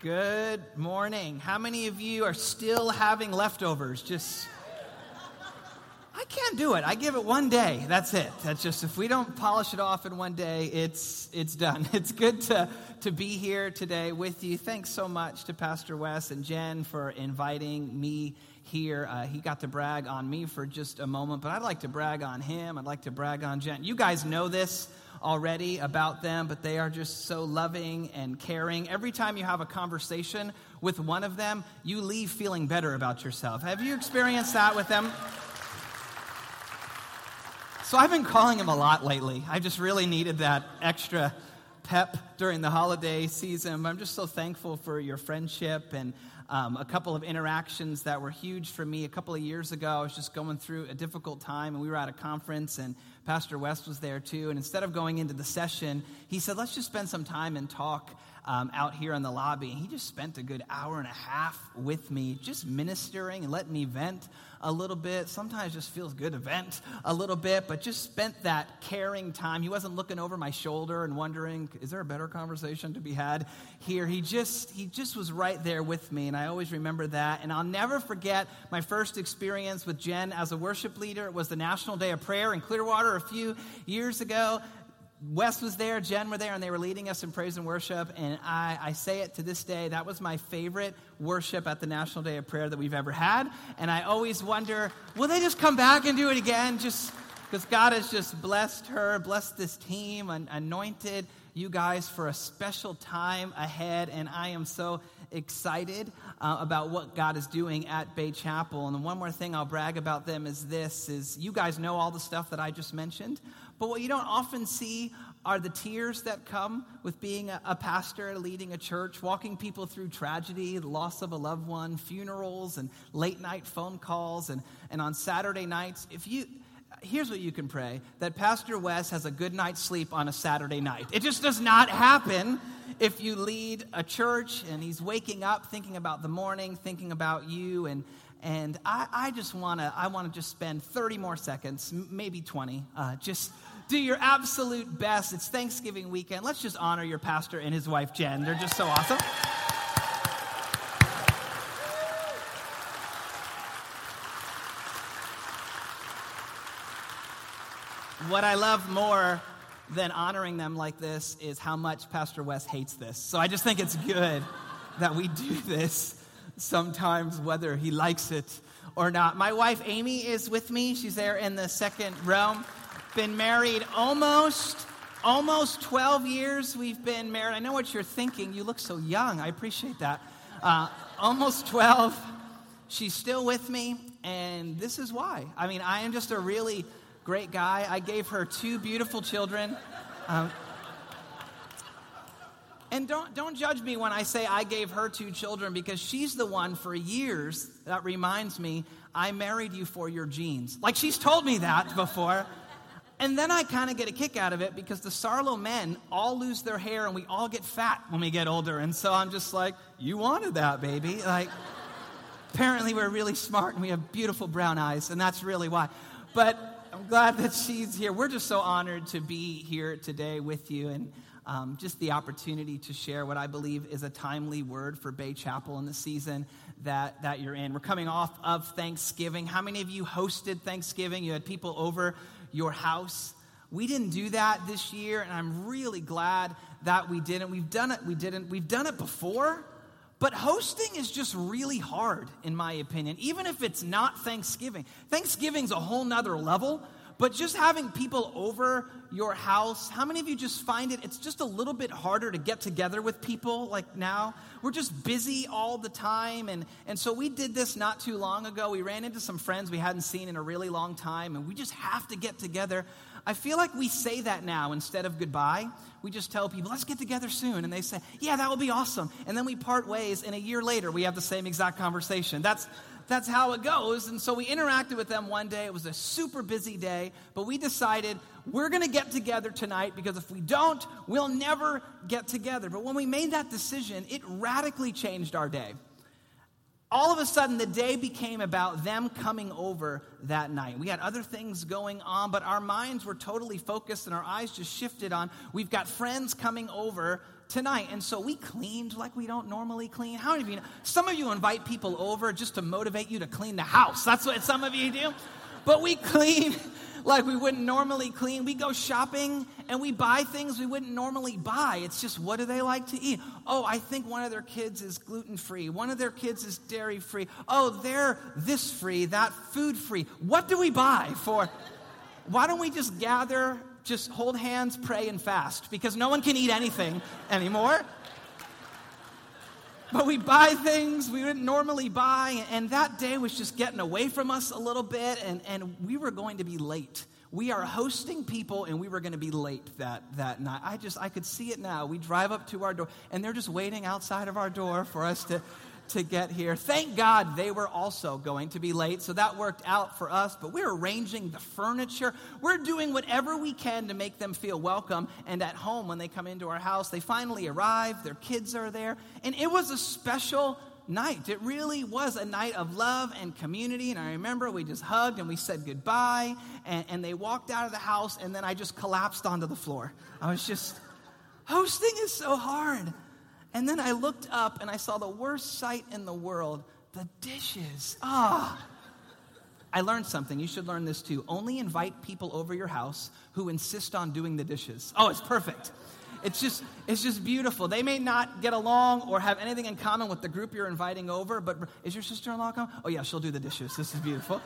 Good morning. How many of you are still having leftovers? Just I can't do it. I give it one day. That's it. That's just if we don't polish it off in one day, it's it's done. It's good to to be here today with you. Thanks so much to Pastor Wes and Jen for inviting me here. Uh, he got to brag on me for just a moment, but I'd like to brag on him. I'd like to brag on Jen. You guys know this already about them, but they are just so loving and caring. Every time you have a conversation with one of them, you leave feeling better about yourself. Have you experienced that with them? So I've been calling him a lot lately. I just really needed that extra pep during the holiday season. I'm just so thankful for your friendship and um, a couple of interactions that were huge for me. A couple of years ago, I was just going through a difficult time, and we were at a conference, and Pastor Wes was there too. And instead of going into the session, he said, Let's just spend some time and talk um, out here in the lobby. And he just spent a good hour and a half with me, just ministering and letting me vent a little bit. Sometimes just feels good to vent a little bit, but just spent that caring time. He wasn't looking over my shoulder and wondering, is there a better conversation to be had here? He just he just was right there with me, and I always remember that. And I'll never forget my first experience with Jen as a worship leader. It was the National Day of Prayer in Clearwater a few years ago. Wes was there, Jen were there, and they were leading us in praise and worship. And I, I say it to this day, that was my favorite worship at the National Day of Prayer that we've ever had. And I always wonder, will they just come back and do it again? Just because God has just blessed her, blessed this team, and anointed you guys for a special time ahead. And I am so excited uh, about what God is doing at Bay Chapel. And the one more thing I'll brag about them is this is you guys know all the stuff that I just mentioned. But what you don't often see are the tears that come with being a, a pastor, leading a church, walking people through tragedy, the loss of a loved one, funerals, and late night phone calls. And, and on Saturday nights, if you, here's what you can pray that Pastor Wes has a good night's sleep on a Saturday night. It just does not happen if you lead a church and he's waking up thinking about the morning, thinking about you. And, and I, I just want to I wanna just spend 30 more seconds, maybe 20, uh, just do your absolute best. It's Thanksgiving weekend. Let's just honor your pastor and his wife, Jen. They're just so awesome. What I love more than honoring them like this is how much Pastor Wes hates this. So I just think it's good that we do this sometimes, whether he likes it or not. My wife Amy is with me. She's there in the second row been married almost almost 12 years we've been married. I know what you're thinking. You look so young. I appreciate that. Uh, almost 12. She's still with me, and this is why. I mean, I am just a really great guy. I gave her two beautiful children. Um, and don't, don't judge me when I say I gave her two children because she's the one for years that reminds me, I married you for your genes. Like she's told me that before. And then I kind of get a kick out of it because the Sarlo men all lose their hair and we all get fat when we get older. And so I'm just like, you wanted that, baby. Like, apparently we're really smart and we have beautiful brown eyes, and that's really why. But I'm glad that she's here. We're just so honored to be here today with you and um, just the opportunity to share what I believe is a timely word for Bay Chapel in the season that, that you're in. We're coming off of Thanksgiving. How many of you hosted Thanksgiving? You had people over your house. We didn't do that this year, and I'm really glad that we didn't. We've done it, we didn't, we've done it before, but hosting is just really hard, in my opinion, even if it's not Thanksgiving. Thanksgiving's a whole nother level, but just having people over your house, how many of you just find it, it's just a little bit harder to get together with people like now? We're just busy all the time. And, and so we did this not too long ago. We ran into some friends we hadn't seen in a really long time, and we just have to get together. I feel like we say that now instead of goodbye. We just tell people, let's get together soon. And they say, yeah, that will be awesome. And then we part ways, and a year later, we have the same exact conversation. That's, that's how it goes. And so we interacted with them one day. It was a super busy day, but we decided we're going to get together tonight because if we don't, we'll never get together. But when we made that decision, it radically changed our day. All of a sudden, the day became about them coming over that night. We had other things going on, but our minds were totally focused and our eyes just shifted on we've got friends coming over tonight. And so we cleaned like we don't normally clean. How many of you know? Some of you invite people over just to motivate you to clean the house. That's what some of you do. But we clean like we wouldn't normally clean. We go shopping and we buy things we wouldn't normally buy. It's just what do they like to eat? Oh, I think one of their kids is gluten free. One of their kids is dairy free. Oh, they're this free, that food free. What do we buy for? Why don't we just gather, just hold hands, pray, and fast? Because no one can eat anything anymore. But we buy things we wouldn't normally buy, and that day was just getting away from us a little bit, and, and we were going to be late. We are hosting people, and we were going to be late that, that night. I just, I could see it now. We drive up to our door, and they're just waiting outside of our door for us to, to get here. Thank God they were also going to be late, so that worked out for us. But we're arranging the furniture. We're doing whatever we can to make them feel welcome and at home when they come into our house. They finally arrive, their kids are there, and it was a special night. It really was a night of love and community. And I remember we just hugged and we said goodbye, and, and they walked out of the house, and then I just collapsed onto the floor. I was just, hosting is so hard. And then I looked up and I saw the worst sight in the world the dishes. Ah. I learned something. You should learn this too. Only invite people over your house who insist on doing the dishes. Oh, it's perfect. It's just it's just beautiful. They may not get along or have anything in common with the group you're inviting over, but is your sister-in-law coming? Oh yeah, she'll do the dishes. This is beautiful.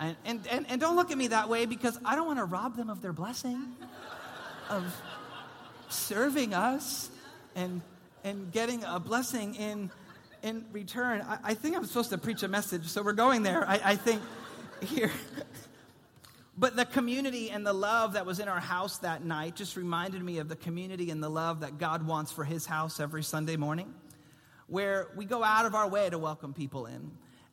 And, and, and, and don't look at me that way because I don't want to rob them of their blessing of serving us and and getting a blessing in, in return. I, I, think I'm supposed to preach a message, so we're going there. I, I think here. But the community and the love that was in our house that night just reminded me of the community and the love that God wants for his house every Sunday morning, where we go out of our way to welcome people in.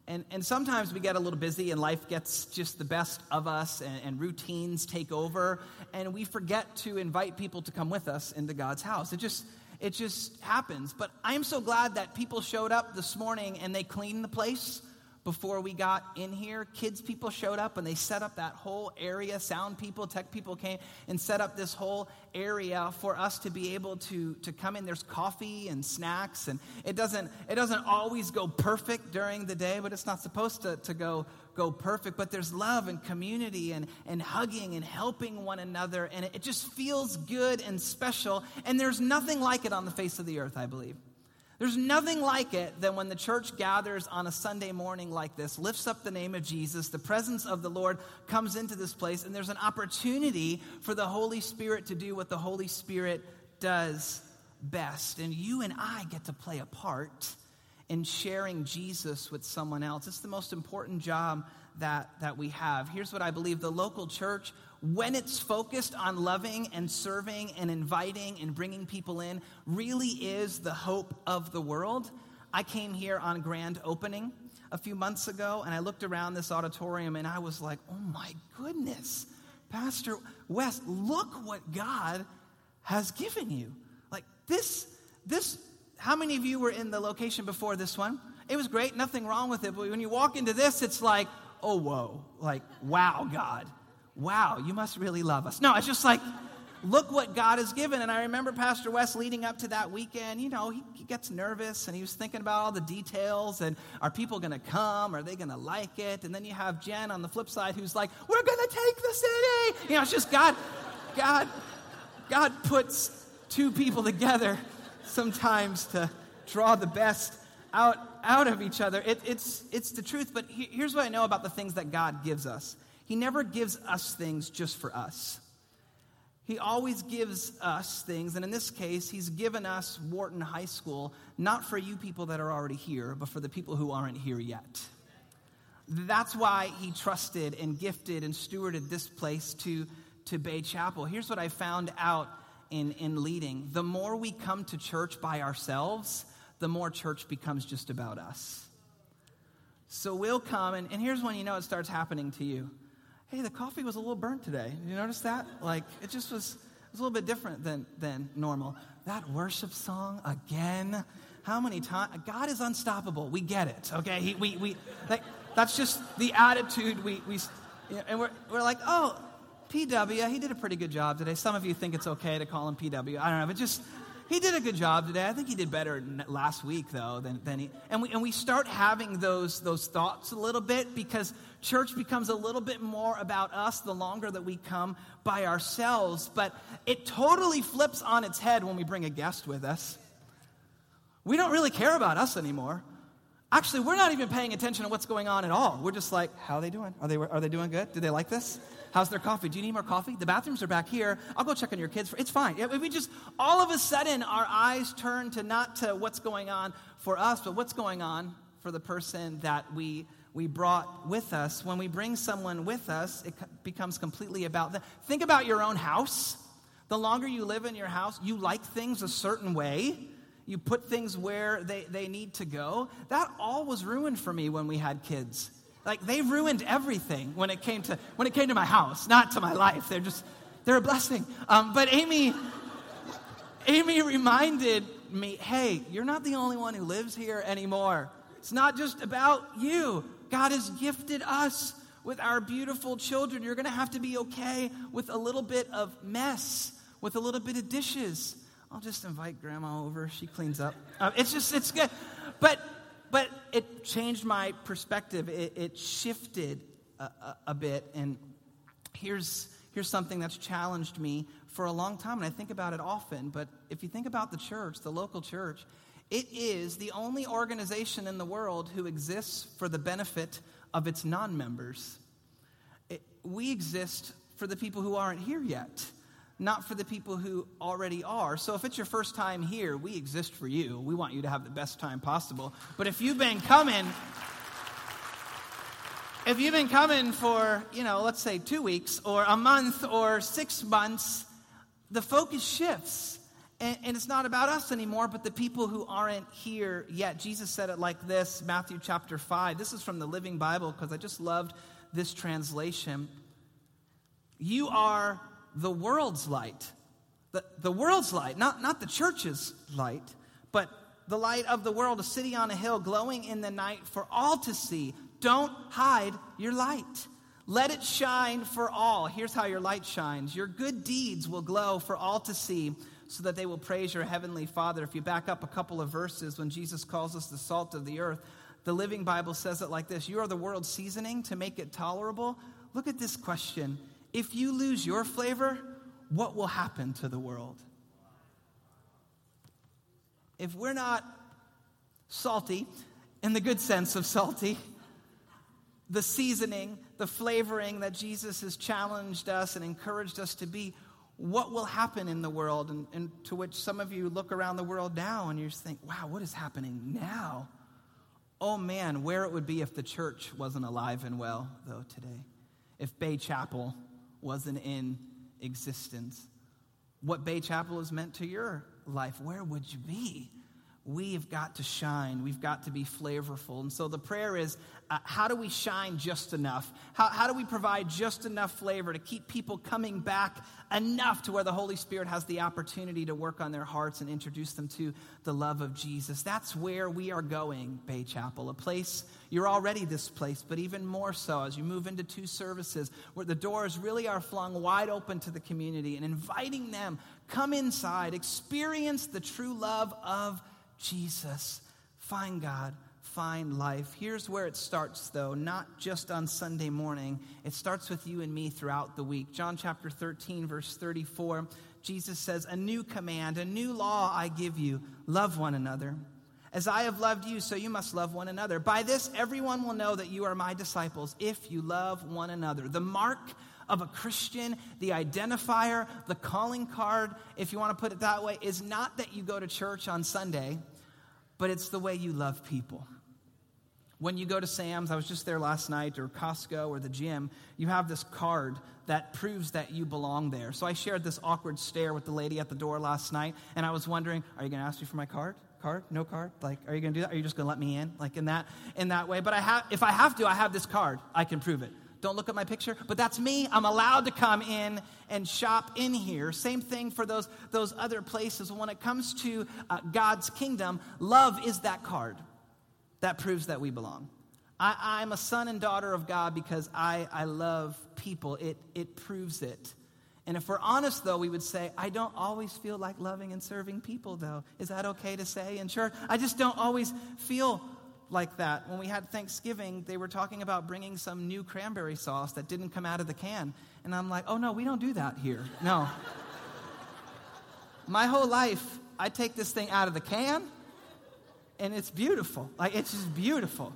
And, and sometimes we get a little busy and life gets just the best of us and, and routines take over, and we forget to invite people to come with us into God's house. It just, it just happens. But I'm so glad that people showed up this morning and they cleaned the place before we got in here. Kids people showed up and they set up that whole area. Sound people, tech people came and set up this whole area for us to be able to, to come in. There's coffee and snacks, and it doesn't, it doesn't always go perfect during the day, but it's not supposed to, to go go perfect, but there's love and community and, and hugging and helping one another, and it, it just feels good and special. And there's nothing like it on the face of the earth, I believe. There's nothing like it than when the church gathers on a Sunday morning like this, lifts up the name of Jesus, the presence of the Lord comes into this place, and there's an opportunity for the Holy Spirit to do what the Holy Spirit does best. And you and I get to play a part in sharing Jesus with someone else. It's the most important job that, that we have. Here's what I believe the local church, when it's focused on loving and serving and inviting and bringing people in, really is the hope of the world. I came here on grand opening a few months ago and I looked around this auditorium and I was like, oh my goodness, Pastor Wes, look what God has given you. Like this, this how many of you were in the location before this one? It was great, nothing wrong with it. But when you walk into this, it's like, oh, whoa. Like, wow, God. Wow, you must really love us. No, it's just like, look what God has given. And I remember Pastor Wes leading up to that weekend, you know, he, he gets nervous and he was thinking about all the details and are people going to come? Are they going to like it? And then you have Jen on the flip side who's like, we're going to take the city. You know, it's just God, God, God puts two people together sometimes to draw the best out, out of each other. It, it's, it's the truth, but he, here's what I know about the things that God gives us He never gives us things just for us. He always gives us things, and in this case, He's given us Wharton High School, not for you people that are already here, but for the people who aren't here yet. That's why He trusted and gifted and stewarded this place to, to Bay Chapel. Here's what I found out in, in leading. The more we come to church by ourselves, the more church becomes just about us. So we'll come, and, and here's when you know it starts happening to you. Hey, the coffee was a little burnt today. You notice that? Like, it just was, it was a little bit different than, than normal. That worship song again. How many times? God is unstoppable. We get it, okay? He, we, we, like, that's just the attitude we, we and we're, we're like, oh, PW, he did a pretty good job today. Some of you think it's okay to call him PW. I don't know, but just he did a good job today. I think he did better last week, though, than, than he. And we, and we start having those, those thoughts a little bit because church becomes a little bit more about us the longer that we come by ourselves. But it totally flips on its head when we bring a guest with us. We don't really care about us anymore. Actually, we're not even paying attention to what's going on at all. We're just like, how are they doing? Are they, are they doing good? Do they like this? How's their coffee? Do you need more coffee? The bathrooms are back here. I'll go check on your kids. It's fine. We just, all of a sudden, our eyes turn to not to what's going on for us, but what's going on for the person that we, we brought with us. When we bring someone with us, it becomes completely about them. Think about your own house. The longer you live in your house, you like things a certain way. You put things where they, they need to go. That all was ruined for me when we had kids. Like they ruined everything when it came to when it came to my house, not to my life. They're just they're a blessing. Um, but Amy, Amy reminded me, hey, you're not the only one who lives here anymore. It's not just about you. God has gifted us with our beautiful children. You're going to have to be okay with a little bit of mess, with a little bit of dishes. I'll just invite grandma over. She cleans up. Uh, it's just, it's good. But but it changed my perspective. It, it shifted a, a, a, bit. And here's, here's something that's challenged me for a long time, and I think about it often. But if you think about the church, the local church, it is the only organization in the world who exists for the benefit of its non members. We exist for the people who aren't here yet not for the people who already are. So if it's your first time here, we exist for you. We want you to have the best time possible. But if you've been coming, if you've been coming for, you know, let's say two weeks or a month or six months, the focus shifts. And, and, it's not about us anymore, but the people who aren't here yet. Jesus said it like this Matthew chapter 5. This is from the Living Bible because I just loved this translation. You are the world's light. The, the world's light, not, not the church's light, but the light of the world, a city on a hill glowing in the night for all to see. Don't hide your light. Let it shine for all. Here's how your light shines your good deeds will glow for all to see, so that they will praise your heavenly Father. If you back up a couple of verses, when Jesus calls us the salt of the earth, the Living Bible says it like this You are the world's seasoning to make it tolerable. Look at this question if you lose your flavor, what will happen to the world? If we're not salty, in the good sense of salty, the seasoning, the flavoring that Jesus has challenged us and encouraged us to be, what will happen in the world? And, and, to which some of you look around the world now and you just think, wow, what is happening now? Oh man, where it would be if the church wasn't alive and well, though, today. If Bay Chapel wasn't in existence. What Bay Chapel has meant to your life, where would you be? We've got to shine. We've got to be flavorful. And so the prayer is uh, how do we shine just enough? How, how do we provide just enough flavor to keep people coming back enough to where the Holy Spirit has the opportunity to work on their hearts and introduce them to the love of Jesus? That's where we are going, Bay Chapel, a place, you're already this place, but even more so as you move into two services where the doors really are flung wide open to the community and inviting them, come inside, experience the true love of Jesus. Find God find life. Here's where it starts, though, not just on Sunday morning. It starts with you and me throughout the week. John chapter 13, verse 34, Jesus says, A new command, a new law I give you love one another. As I have loved you, so you must love one another. By this, everyone will know that you are my disciples if you love one another. The mark of a Christian, the identifier, the calling card, if you want to put it that way, is not that you go to church on Sunday, but it's the way you love people. When you go to Sam's, I was just there last night, or Costco, or the gym, you have this card that proves that you belong there. So I shared this awkward stare with the lady at the door last night, and I was wondering, are you going to ask me for my card? Card? No card? Like, are you going to do that? Are you just going to let me in? Like in that in that way? But I have, if I have to, I have this card. I can prove it. Don't look at my picture, but that's me. I'm allowed to come in and shop in here. Same thing for those, those other places. When it comes to uh, God's kingdom, love is that card that proves that we belong. I, am a son and daughter of God because I, I love people. It, it proves it. And if we're honest, though, we would say, I don't always feel like loving and serving people, though. Is that okay to say in church? I just don't always feel like that. When we had Thanksgiving, they were talking about bringing some new cranberry sauce that didn't come out of the can. And I'm like, oh no, we don't do that here. No. My whole life, I take this thing out of the can, and it's beautiful. Like, it's just beautiful.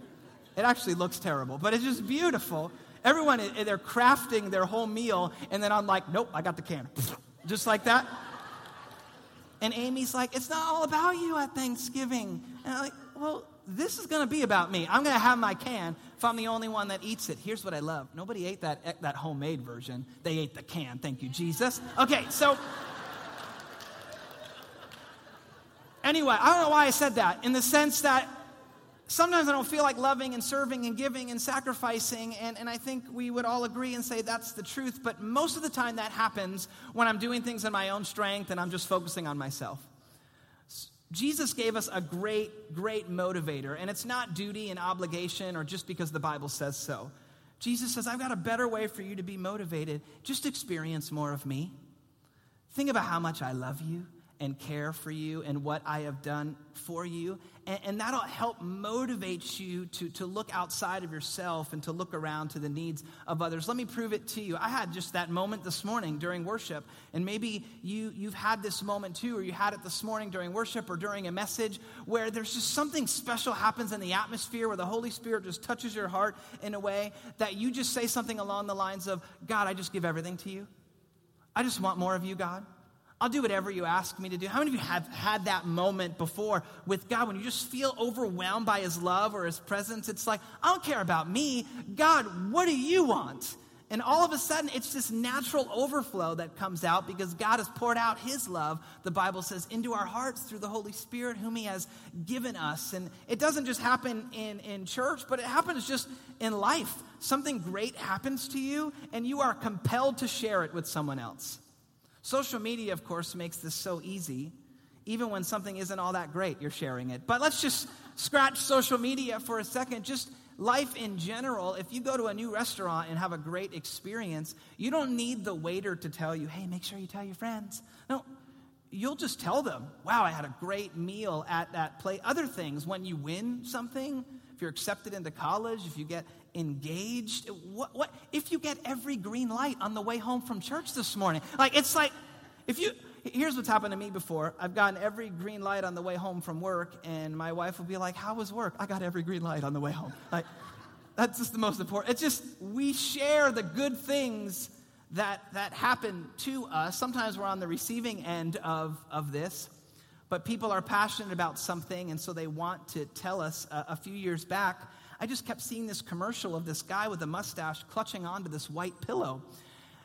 It actually looks terrible, but it's just beautiful. Everyone, they're crafting their whole meal, and then I'm like, nope, I got the can. Just like that. And Amy's like, it's not all about you at Thanksgiving. And I'm like, well, this is going to be about me. I'm going to have my can if I'm the only one that eats it. Here's what I love nobody ate that, that homemade version, they ate the can. Thank you, Jesus. Okay, so. Anyway, I don't know why I said that, in the sense that sometimes I don't feel like loving and serving and giving and sacrificing, and, and I think we would all agree and say that's the truth, but most of the time that happens when I'm doing things in my own strength and I'm just focusing on myself. Jesus gave us a great, great motivator, and it's not duty and obligation or just because the Bible says so. Jesus says, I've got a better way for you to be motivated. Just experience more of me. Think about how much I love you and care for you and what I have done for you. And, and, that'll help motivate you to, to look outside of yourself and to look around to the needs of others. Let me prove it to you. I had just that moment this morning during worship, and maybe you, you've had this moment too, or you had it this morning during worship or during a message where there's just something special happens in the atmosphere where the Holy Spirit just touches your heart in a way that you just say something along the lines of, God, I just give everything to you. I just want more of you, God. I'll do whatever you ask me to do. How many of you have had that moment before with God when you just feel overwhelmed by His love or His presence? It's like, I don't care about me. God, what do you want? And all of a sudden, it's this natural overflow that comes out because God has poured out His love, the Bible says, into our hearts through the Holy Spirit, whom He has given us. And it doesn't just happen in, in church, but it happens just in life. Something great happens to you, and you are compelled to share it with someone else. Social media, of course, makes this so easy. Even when something isn't all that great, you're sharing it. But let's just scratch social media for a second. Just life in general. If you go to a new restaurant and have a great experience, you don't need the waiter to tell you, hey, make sure you tell your friends. No, you'll just tell them, wow, I had a great meal at that place. Other things, when you win something, if you're accepted into college, if you get engaged? What, what if you get every green light on the way home from church this morning? Like, it's like, if you, here's what's happened to me before. I've gotten every green light on the way home from work, and my wife will be like, How was work? I got every green light on the way home. Like, that's just the most important. It's just, we share the good things that, that happen to us. Sometimes we're on the receiving end of, of this, but people are passionate about something, and so they want to tell us. Uh, a few years back, I just kept seeing this commercial of this guy with a mustache clutching onto this white pillow.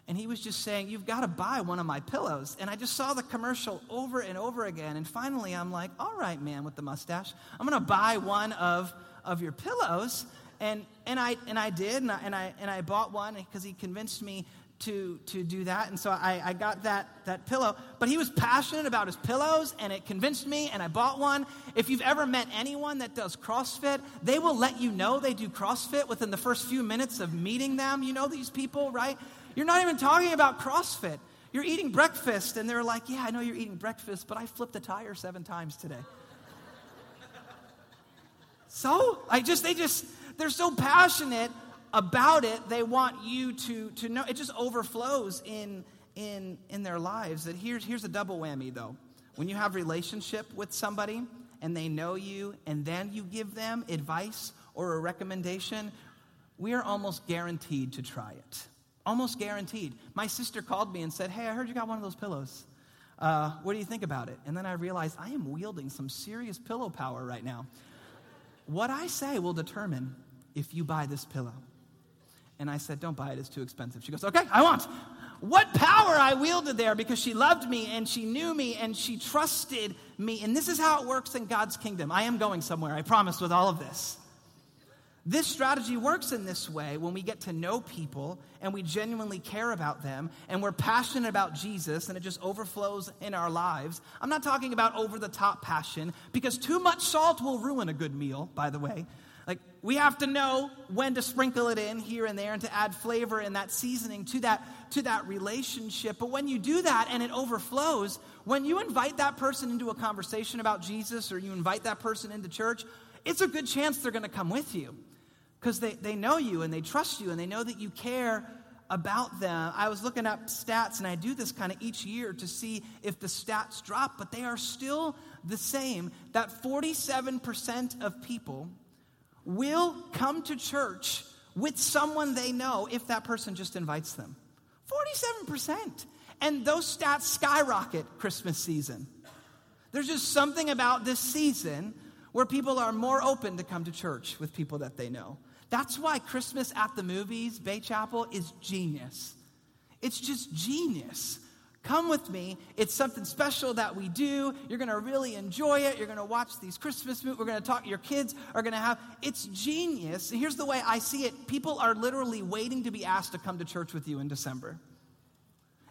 And he was just saying, You've got to buy one of my pillows. And I just saw the commercial over and over again. And finally, I'm like, All right, man with the mustache, I'm going to buy one of, of your pillows. And, and, I, and I did, and I, and, I, and I bought one because he convinced me to, to do that. And so I, I got that, that pillow. But he was passionate about his pillows, and it convinced me, and I bought one. If you've ever met anyone that does CrossFit, they will let you know they do CrossFit within the first few minutes of meeting them. You know these people, right? You're not even talking about CrossFit. You're eating breakfast, and they're like, Yeah, I know you're eating breakfast, but I flipped a tire seven times today. so I just, they just, they're so passionate about it, they want you to, to know. It just overflows in, in, in their lives. That here's, here's a double whammy, though. When you have relationship with somebody and they know you, and then you give them advice or a recommendation, we are almost guaranteed to try it. Almost guaranteed. My sister called me and said, Hey, I heard you got one of those pillows. Uh, what do you think about it? And then I realized I am wielding some serious pillow power right now. What I say will determine if you buy this pillow. And I said, Don't buy it, it's too expensive. She goes, Okay, I won't. What power I wielded there because she loved me and she knew me and she trusted me. And this is how it works in God's kingdom. I am going somewhere, I promise, with all of this. This strategy works in this way when we get to know people and we genuinely care about them and we're passionate about Jesus and it just overflows in our lives. I'm not talking about over the top passion because too much salt will ruin a good meal, by the way. Like, we have to know when to sprinkle it in here and there and to add flavor and that seasoning to that, to that relationship. But when you do that and it overflows, when you invite that person into a conversation about Jesus or you invite that person into church, it's a good chance they're going to come with you because they, they know you and they trust you and they know that you care about them. I was looking up stats, and I do this kind of each year to see if the stats drop, but they are still the same that 47% of people will come to church with someone they know if that person just invites them. 47%. And those stats skyrocket Christmas season. There's just something about this season where people are more open to come to church with people that they know. That's why Christmas at the movies, Bay Chapel, is genius. It's just genius. Come with me. It's something special that we do. You're going to really enjoy it. You're going to watch these Christmas movies. We're going to talk. Your kids are going to have. It's genius. Here's the way I see it people are literally waiting to be asked to come to church with you in December.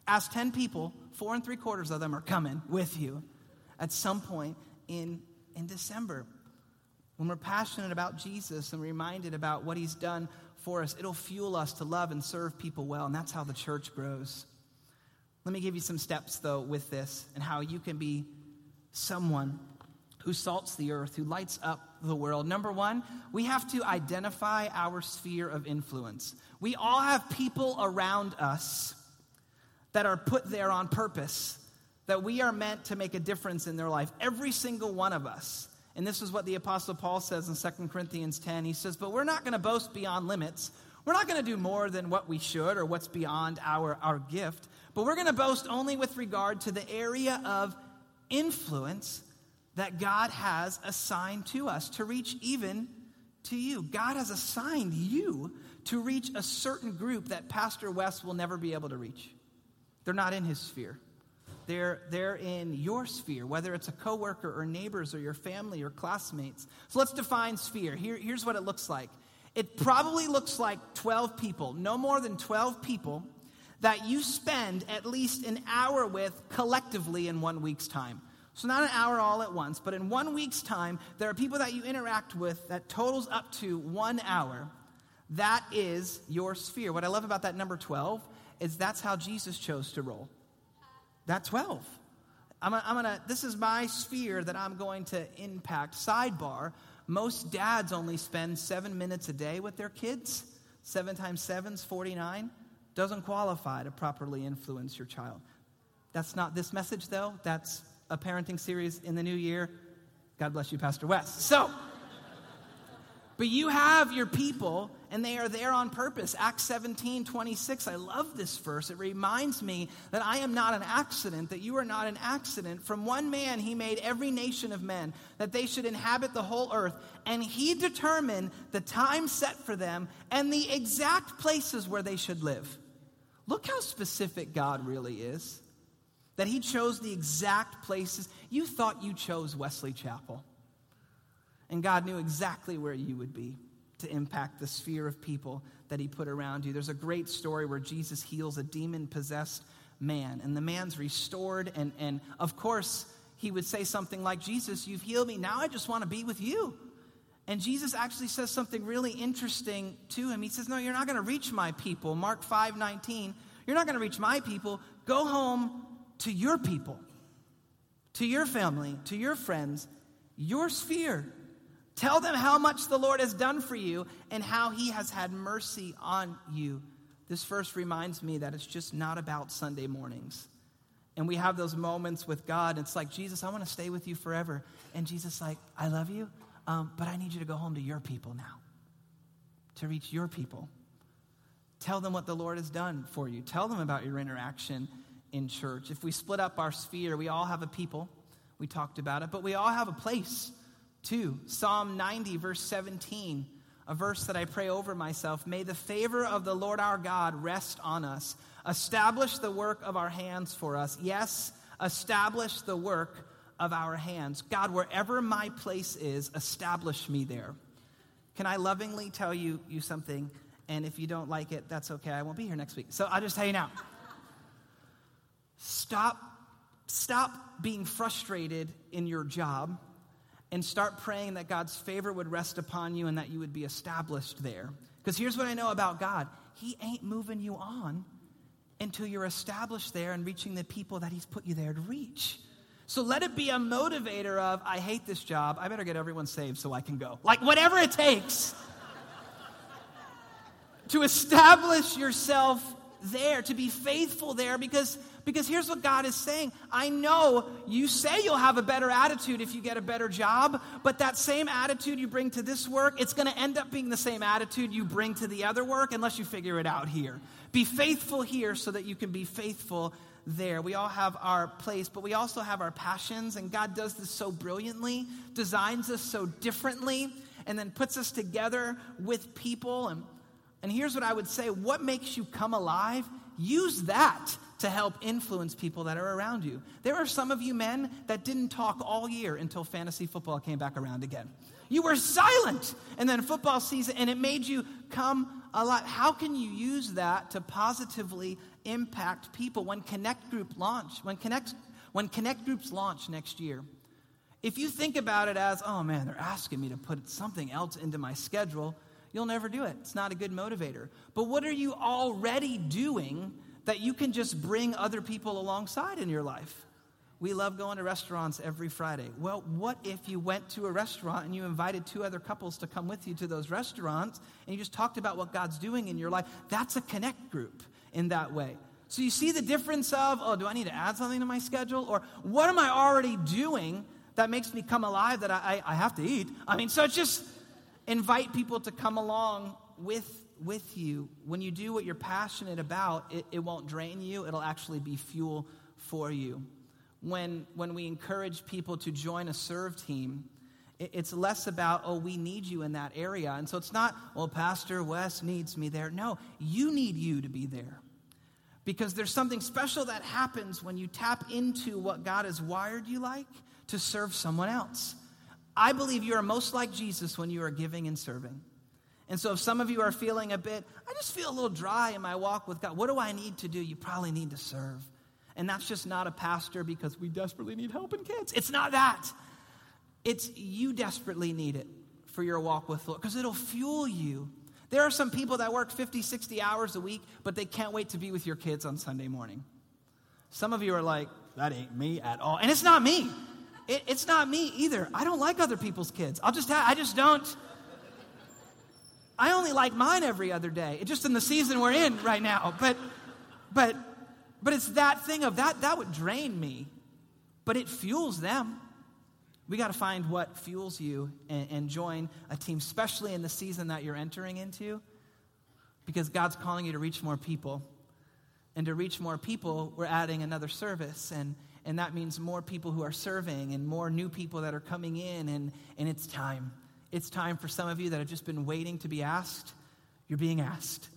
Ask 10 people, four and three quarters of them are coming with you at some point in, in December. When we're passionate about Jesus and reminded about what he's done for us, it'll fuel us to love and serve people well, and that's how the church grows. Let me give you some steps, though, with this and how you can be someone who salts the earth, who lights up the world. Number one, we have to identify our sphere of influence. We all have people around us that are put there on purpose, that we are meant to make a difference in their life. Every single one of us. And this is what the Apostle Paul says in 2 Corinthians 10. He says, But we're not going to boast beyond limits. We're not going to do more than what we should or what's beyond our, our gift, but we're going to boast only with regard to the area of influence that God has assigned to us to reach even to you. God has assigned you to reach a certain group that Pastor Wes will never be able to reach. They're not in his sphere. They're, they're in your sphere, whether it's a coworker or neighbors or your family or classmates. So let's define sphere. Here, here's what it looks like. It probably looks like 12 people, no more than 12 people that you spend at least an hour with collectively in one week's time. So, not an hour all at once, but in one week's time, there are people that you interact with that totals up to one hour. That is your sphere. What I love about that number 12 is that's how Jesus chose to roll. That 12. I'm, I'm gonna, this is my sphere that I'm going to impact. Sidebar, most dads only spend seven minutes a day with their kids. Seven times seven is 49. Doesn't qualify to properly influence your child. That's not this message, though. That's a parenting series in the new year. God bless you, Pastor Wes. So, but you have your people, and they are there on purpose. Acts 17 26. I love this verse. It reminds me that I am not an accident, that you are not an accident. From one man, he made every nation of men, that they should inhabit the whole earth. And he determined the time set for them and the exact places where they should live. Look how specific God really is. That he chose the exact places. You thought you chose Wesley Chapel. And God knew exactly where you would be to impact the sphere of people that He put around you. There's a great story where Jesus heals a demon possessed man, and the man's restored. And, and of course, he would say something like, Jesus, you've healed me. Now I just want to be with you. And Jesus actually says something really interesting to him. He says, No, you're not going to reach my people. Mark 5 19. You're not going to reach my people. Go home to your people, to your family, to your friends, your sphere. Tell them how much the Lord has done for you and how he has had mercy on you. This verse reminds me that it's just not about Sunday mornings. And we have those moments with God. It's like, Jesus, I want to stay with you forever. And Jesus, like, I love you, um, but I need you to go home to your people now, to reach your people. Tell them what the Lord has done for you. Tell them about your interaction in church. If we split up our sphere, we all have a people. We talked about it, but we all have a place 2. Psalm 90, verse 17, a verse that I pray over myself. May the favor of the Lord our God rest on us. Establish the work of our hands for us. Yes, establish the work of our hands. God, wherever my place is, establish me there. can I lovingly tell you, you something? And if you don't like it, that's okay. I won't be here next week. So I'll just tell you now. Stop, stop being frustrated in your job and start praying that God's favor would rest upon you and that you would be established there. Because here's what I know about God He ain't moving you on until you're established there and reaching the people that He's put you there to reach. So let it be a motivator of, I hate this job. I better get everyone saved so I can go. Like, whatever it takes to establish yourself there, to be faithful there, because, because here's what God is saying. I know you say you'll have a better attitude if you get a better job, but that same attitude you bring to this work, it's going to end up being the same attitude you bring to the other work unless you figure it out here. Be faithful here so that you can be faithful there. We all have our place, but we also have our passions, and God does this so brilliantly, designs us so differently, and then puts us together with people. And, and here's what I would say what makes you come alive? Use that to help influence people that are around you. There are some of you men that didn't talk all year until fantasy football came back around again. You were silent, and then football season, and it made you come alive. How can you use that to positively impact people when Connect Group launch, when Connect, when Connect Groups launch next year. If you think about it as, oh man, they're asking me to put something else into my schedule, you'll never do it. It's not a good motivator. But what are you already doing that you can just bring other people alongside in your life? We love going to restaurants every Friday. Well, what if you went to a restaurant and you invited two other couples to come with you to those restaurants and you just talked about what God's doing in your life? That's a connect group in that way. So you see the difference of, oh, do I need to add something to my schedule? Or what am I already doing that makes me come alive that I, I, I have to eat? I mean, so just invite people to come along with, with you. When you do what you're passionate about, it, it won't drain you, it'll actually be fuel for you. When, when we encourage people to join a serve team, it's less about, oh, we need you in that area. And so it's not, well, Pastor Wes needs me there. No, you need you to be there. Because there's something special that happens when you tap into what God has wired you like to serve someone else. I believe you are most like Jesus when you are giving and serving. And so if some of you are feeling a bit, I just feel a little dry in my walk with God, what do I need to do? You probably need to serve. And that's just not a pastor because we desperately need help in kids. It's not that. It's you desperately need it for your walk with Lord because it'll fuel you. There are some people that work 50, 60 hours a week, but they can't wait to be with your kids on Sunday morning. Some of you are like, that ain't me at all. And it's not me. It, it's not me either. I don't like other people's kids. I'll just, have, I just don't. I only like mine every other day. just in the season we're in right now. But, but, but it's that thing of that, that would drain me, but it fuels them. We got to find what fuels you and, and, join a team, especially in the season that you're entering into, because God's calling you to reach more people. And to reach more people, we're adding another service. And, and that means more people who are serving and more new people that are coming in. And, and it's time. It's time for some of you that have just been waiting to be asked. You're being asked.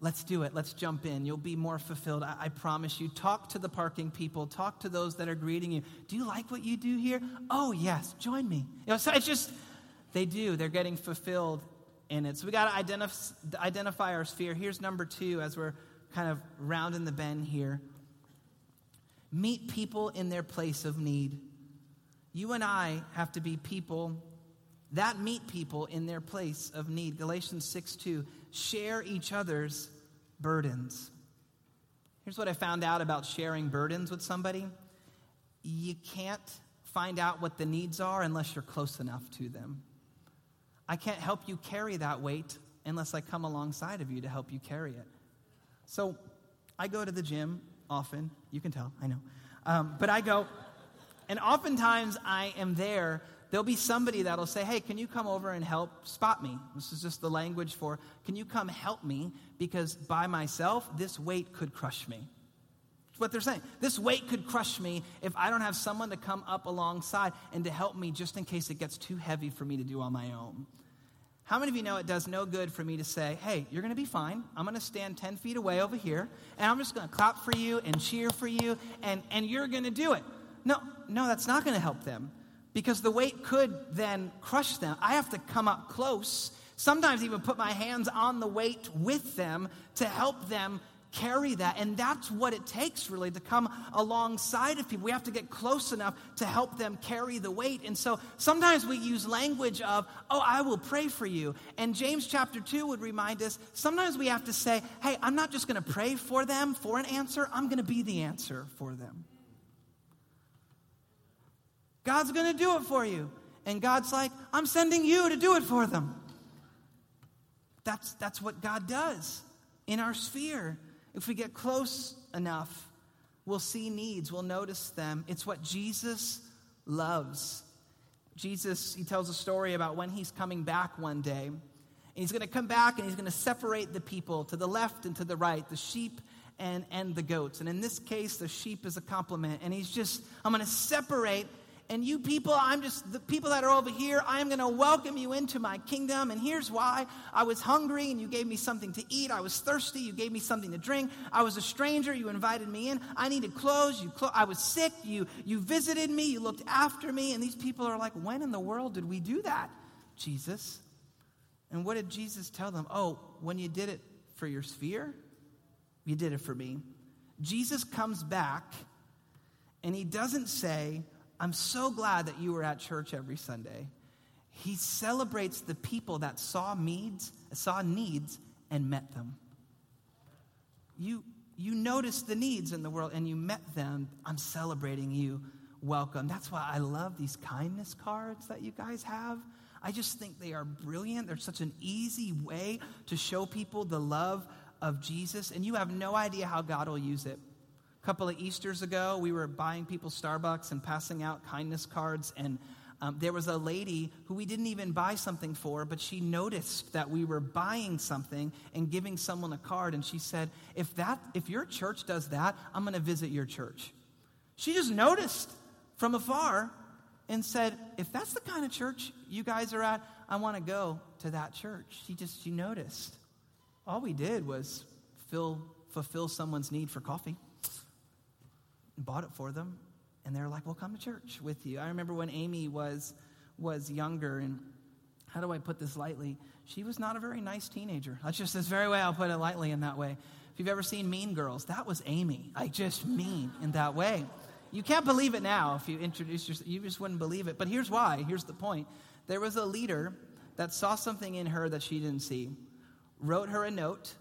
Let's do it. Let's jump in. You'll be more fulfilled. I, I, promise you. Talk to the parking people. Talk to those that are greeting you. Do you like what you do here? Oh, yes. Join me. You know, so it's just, they do. They're getting fulfilled in it. So we got to identif- identify our sphere. Here's number two as we're kind of rounding the bend here. Meet people in their place of need. You and I have to be people that meet people in their place of need. Galatians 6 2. Share each other's burdens. Here's what I found out about sharing burdens with somebody you can't find out what the needs are unless you're close enough to them. I can't help you carry that weight unless I come alongside of you to help you carry it. So I go to the gym often. You can tell, I know. Um, but I go, and oftentimes I am there there'll be somebody that'll say, Hey, can you come over and help spot me? This is just the language for, Can you come help me? Because by myself, this weight could crush me. That's what they're saying. This weight could crush me if I don't have someone to come up alongside and to help me just in case it gets too heavy for me to do on my own. How many of you know it does no good for me to say, hey, you're going to be fine. I'm going to stand 10 feet away over here, and I'm just going to clap for you and cheer for you, and, and you're going to do it? No, no, that's not going to help them because the weight could then crush them. I have to come up close, sometimes even put my hands on the weight with them to help them carry that. And that's what it takes, really, to come alongside of people. We have to get close enough to help them carry the weight. And so sometimes we use language of, oh, I will pray for you. And James chapter 2 would remind us sometimes we have to say, hey, I'm not just going to pray for them for an answer, I'm going to be the answer for them. God's going to do it for you. And God's like, I'm sending you to do it for them. That's, that's what God does in our sphere. If we get close enough, we'll see needs, we'll notice them. It's what Jesus loves. Jesus, he tells a story about when he's coming back one day. And he's going to come back and he's going to separate the people to the left and to the right, the sheep and, and the goats. And in this case, the sheep is a compliment. And he's just, I'm going to separate and you people, I'm just the people that are over here, I am going to welcome you into my kingdom. And here's why I was hungry and you gave me something to eat. I was thirsty, you gave me something to drink. I was a stranger, you invited me in. I needed clothes, you clo- I was sick, you, you visited me, you looked after me. And these people are like, when in the world did we do that, Jesus? And what did Jesus tell them? Oh, when you did it for your sphere, you did it for me. Jesus comes back and he doesn't say, I'm so glad that you were at church every Sunday. He celebrates the people that saw needs, saw needs and met them. You, you noticed the needs in the world and you met them. I'm celebrating you. Welcome. That's why I love these kindness cards that you guys have. I just think they are brilliant. They're such an easy way to show people the love of Jesus, and you have no idea how God will use it couple of Easters ago, we were buying people Starbucks and passing out kindness cards. And um, there was a lady who we didn't even buy something for, but she noticed that we were buying something and giving someone a card. And she said, if, that, if your church does that, I'm going to visit your church. She just noticed from afar and said, if that's the kind of church you guys are at, I want to go to that church. She just, she noticed. All we did was fill, fulfill someone's need for coffee bought it for them, and they're like, "We'll come to church with you." I remember when Amy was was younger, and how do I put this lightly? She was not a very nice teenager. That's just this very way I'll put it lightly in that way. If you've ever seen Mean Girls, that was Amy. I just mean in that way. You can't believe it now if you introduce yourself. You just wouldn't believe it. But here's why. Here's the point. There was a leader that saw something in her that she didn't see, wrote her a note,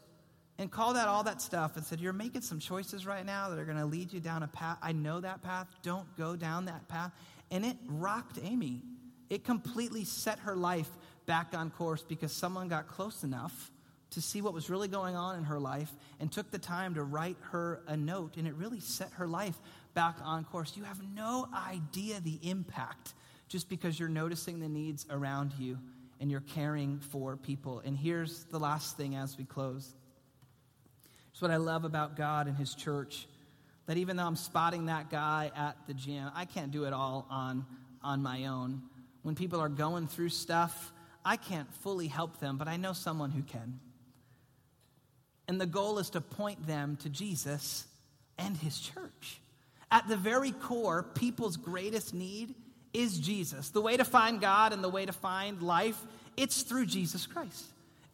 and called out all that stuff and said, You're making some choices right now that are going to lead you down a path. I know that path. Don't go down that path. And it rocked Amy. It completely set her life back on course because someone got close enough to see what was really going on in her life and took the time to write her a note. And it really set her life back on course. You have no idea the impact just because you're noticing the needs around you and you're caring for people. And here's the last thing as we close. It's what I love about God and His church. That even though I'm spotting that guy at the gym, I can't do it all on, on my own. When people are going through stuff, I can't fully help them, but I know someone who can. And the goal is to point them to Jesus and His church. At the very core, people's greatest need is Jesus. The way to find God and the way to find life, it's through Jesus Christ.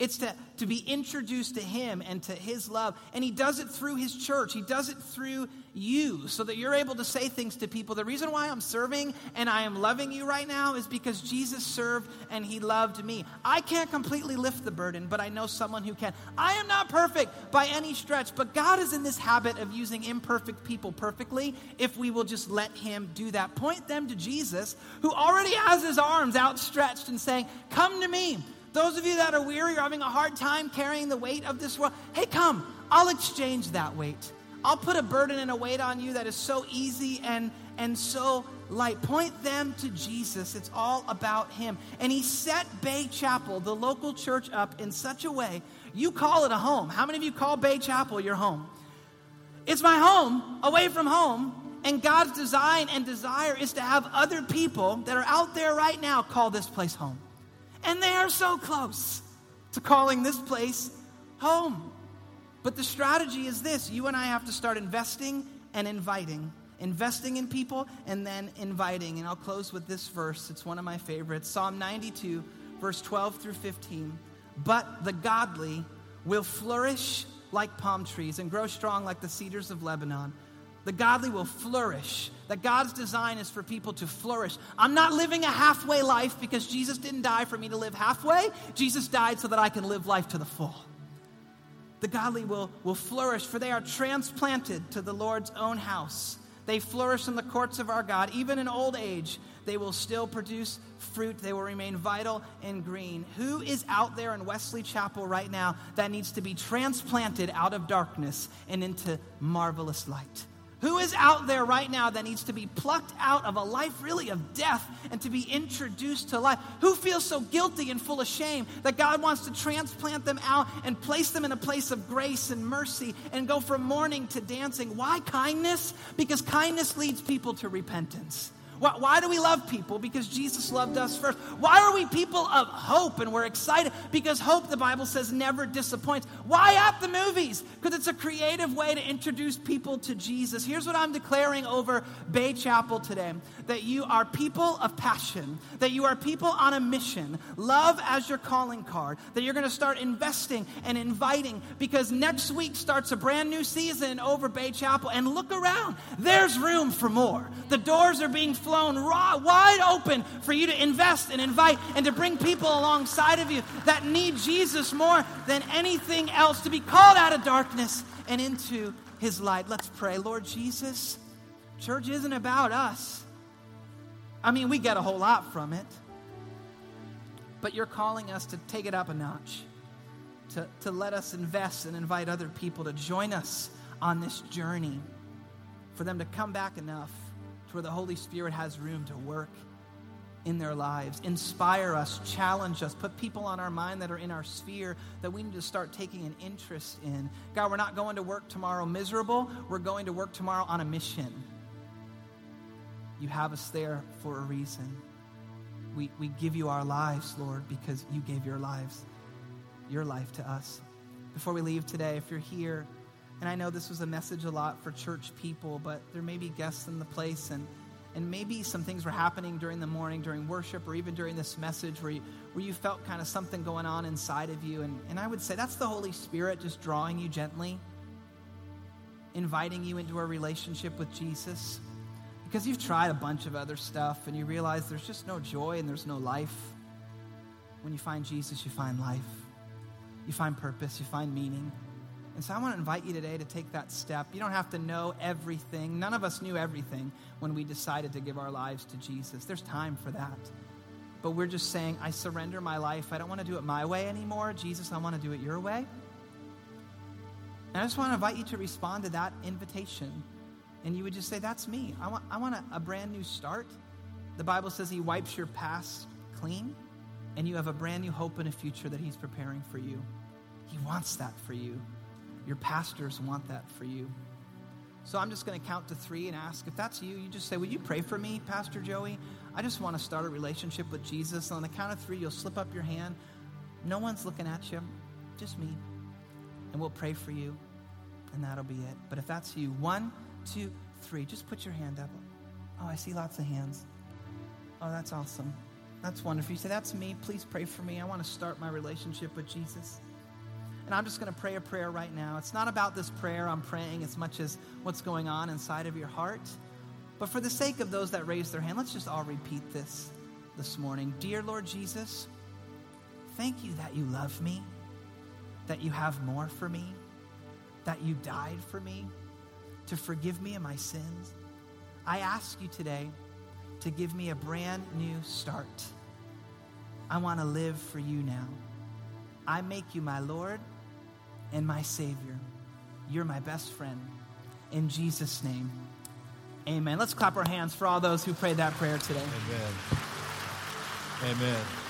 It's to, to be introduced to Him and to His love. And He does it through His church. He does it through you so that you're able to say things to people. The reason why I'm serving and I am loving you right now is because Jesus served and He loved me. I can't completely lift the burden, but I know someone who can. I am not perfect by any stretch, but God is in this habit of using imperfect people perfectly if we will just let Him do that. Point them to Jesus, who already has His arms outstretched and saying, Come to me. Those of you that are weary or having a hard time carrying the weight of this world, hey, come, I'll exchange that weight. I'll put a burden and a weight on you that is so easy and, and so light. Point them to Jesus. It's all about Him. And He set Bay Chapel, the local church, up in such a way you call it a home. How many of you call Bay Chapel your home? It's my home, away from home. And God's design and desire is to have other people that are out there right now call this place home. And they are so close to calling this place home. But the strategy is this you and I have to start investing and inviting. investing in people and then inviting. And I'll close with this verse. It's one of my favorites Psalm 92, verse 12 through 15. But the godly will flourish like palm trees and grow strong like the cedars of Lebanon. The godly will flourish. That God's design is for people to flourish. I'm not living a halfway life because Jesus didn't die for me to live halfway. Jesus died so that I can live life to the full. The godly will, will flourish, for they are transplanted to the Lord's own house. They flourish in the courts of our God. Even in old age, they will still produce fruit. They will remain vital and green. Who is out there in Wesley Chapel right now that needs to be transplanted out of darkness and into marvelous light? Who is out there right now that needs to be plucked out of a life really of death and to be introduced to life? Who feels so guilty and full of shame that God wants to transplant them out and place them in a place of grace and mercy and go from mourning to dancing? Why kindness? Because kindness leads people to repentance. Why, why, do we love people? Because Jesus loved us first. Why are we people of hope and we're excited? Because hope, the Bible says, never disappoints. Why at the movies? Because it's a creative way to introduce people to Jesus. Here's what I'm declaring over Bay Chapel today that you are people of passion, that you are people on a mission, love as your calling card, that you're going to start investing and inviting because next week starts a brand new season over Bay Chapel. And look around, there's room for more. The doors are being flown raw, wide open for you to invest and invite and to bring people alongside of you that need Jesus more than anything else to be called out of darkness and into his light. Let's pray. Lord Jesus, church isn't about us. I mean, we get a whole lot from it, but you're calling us to take it up a notch, to, to let us invest and invite other people to join us on this journey, for them to come back enough to where the Holy Spirit has room to work in their lives. Inspire us, challenge us, put people on our mind that are in our sphere that we need to start taking an interest in. God, we're not going to work tomorrow miserable, we're going to work tomorrow on a mission. You have us there for a reason. We, we give you our lives, Lord, because you gave your lives, your life to us. Before we leave today, if you're here, and I know this was a message a lot for church people, but there may be guests in the place, and, and maybe some things were happening during the morning, during worship, or even during this message where you, where you felt kind of something going on inside of you. And, and I would say that's the Holy Spirit just drawing you gently, inviting you into a relationship with Jesus. Because you've tried a bunch of other stuff and you realize there's just no joy and there's no life. When you find Jesus, you find life, you find purpose, you find meaning. And so I want to invite you today to take that step. You don't have to know everything. None of us knew everything when we decided to give our lives to Jesus. There's time for that. But we're just saying, I surrender my life. I don't want to do it my way anymore. Jesus, I want to do it your way. And I just want to invite you to respond to that invitation. And you would just say, That's me. I want, I want a, a brand new start. The Bible says He wipes your past clean, and you have a brand new hope and a future that He's preparing for you. He wants that for you. Your pastors want that for you. So I'm just going to count to three and ask if that's you, you just say, Would you pray for me, Pastor Joey? I just want to start a relationship with Jesus. And on the count of three, you'll slip up your hand. No one's looking at you, just me. And we'll pray for you, and that'll be it. But if that's you, one, two, three, just put your hand up. Oh, I see lots of hands. Oh, that's awesome. That's wonderful. You say, That's me. Please pray for me. I want to start my relationship with Jesus. And I'm just going to pray a prayer right now. It's not about this prayer I'm praying as much as what's going on inside of your heart. But for the sake of those that raise their hand, let's just all repeat this this morning. Dear Lord Jesus, thank you that you love me, that you have more for me, that you died for me to forgive me of my sins. I ask you today to give me a brand new start. I want to live for you now. I make you my Lord and my Savior. You're my best friend. In Jesus' name, amen. Let's clap our hands for all those who prayed that prayer today. Amen. Amen.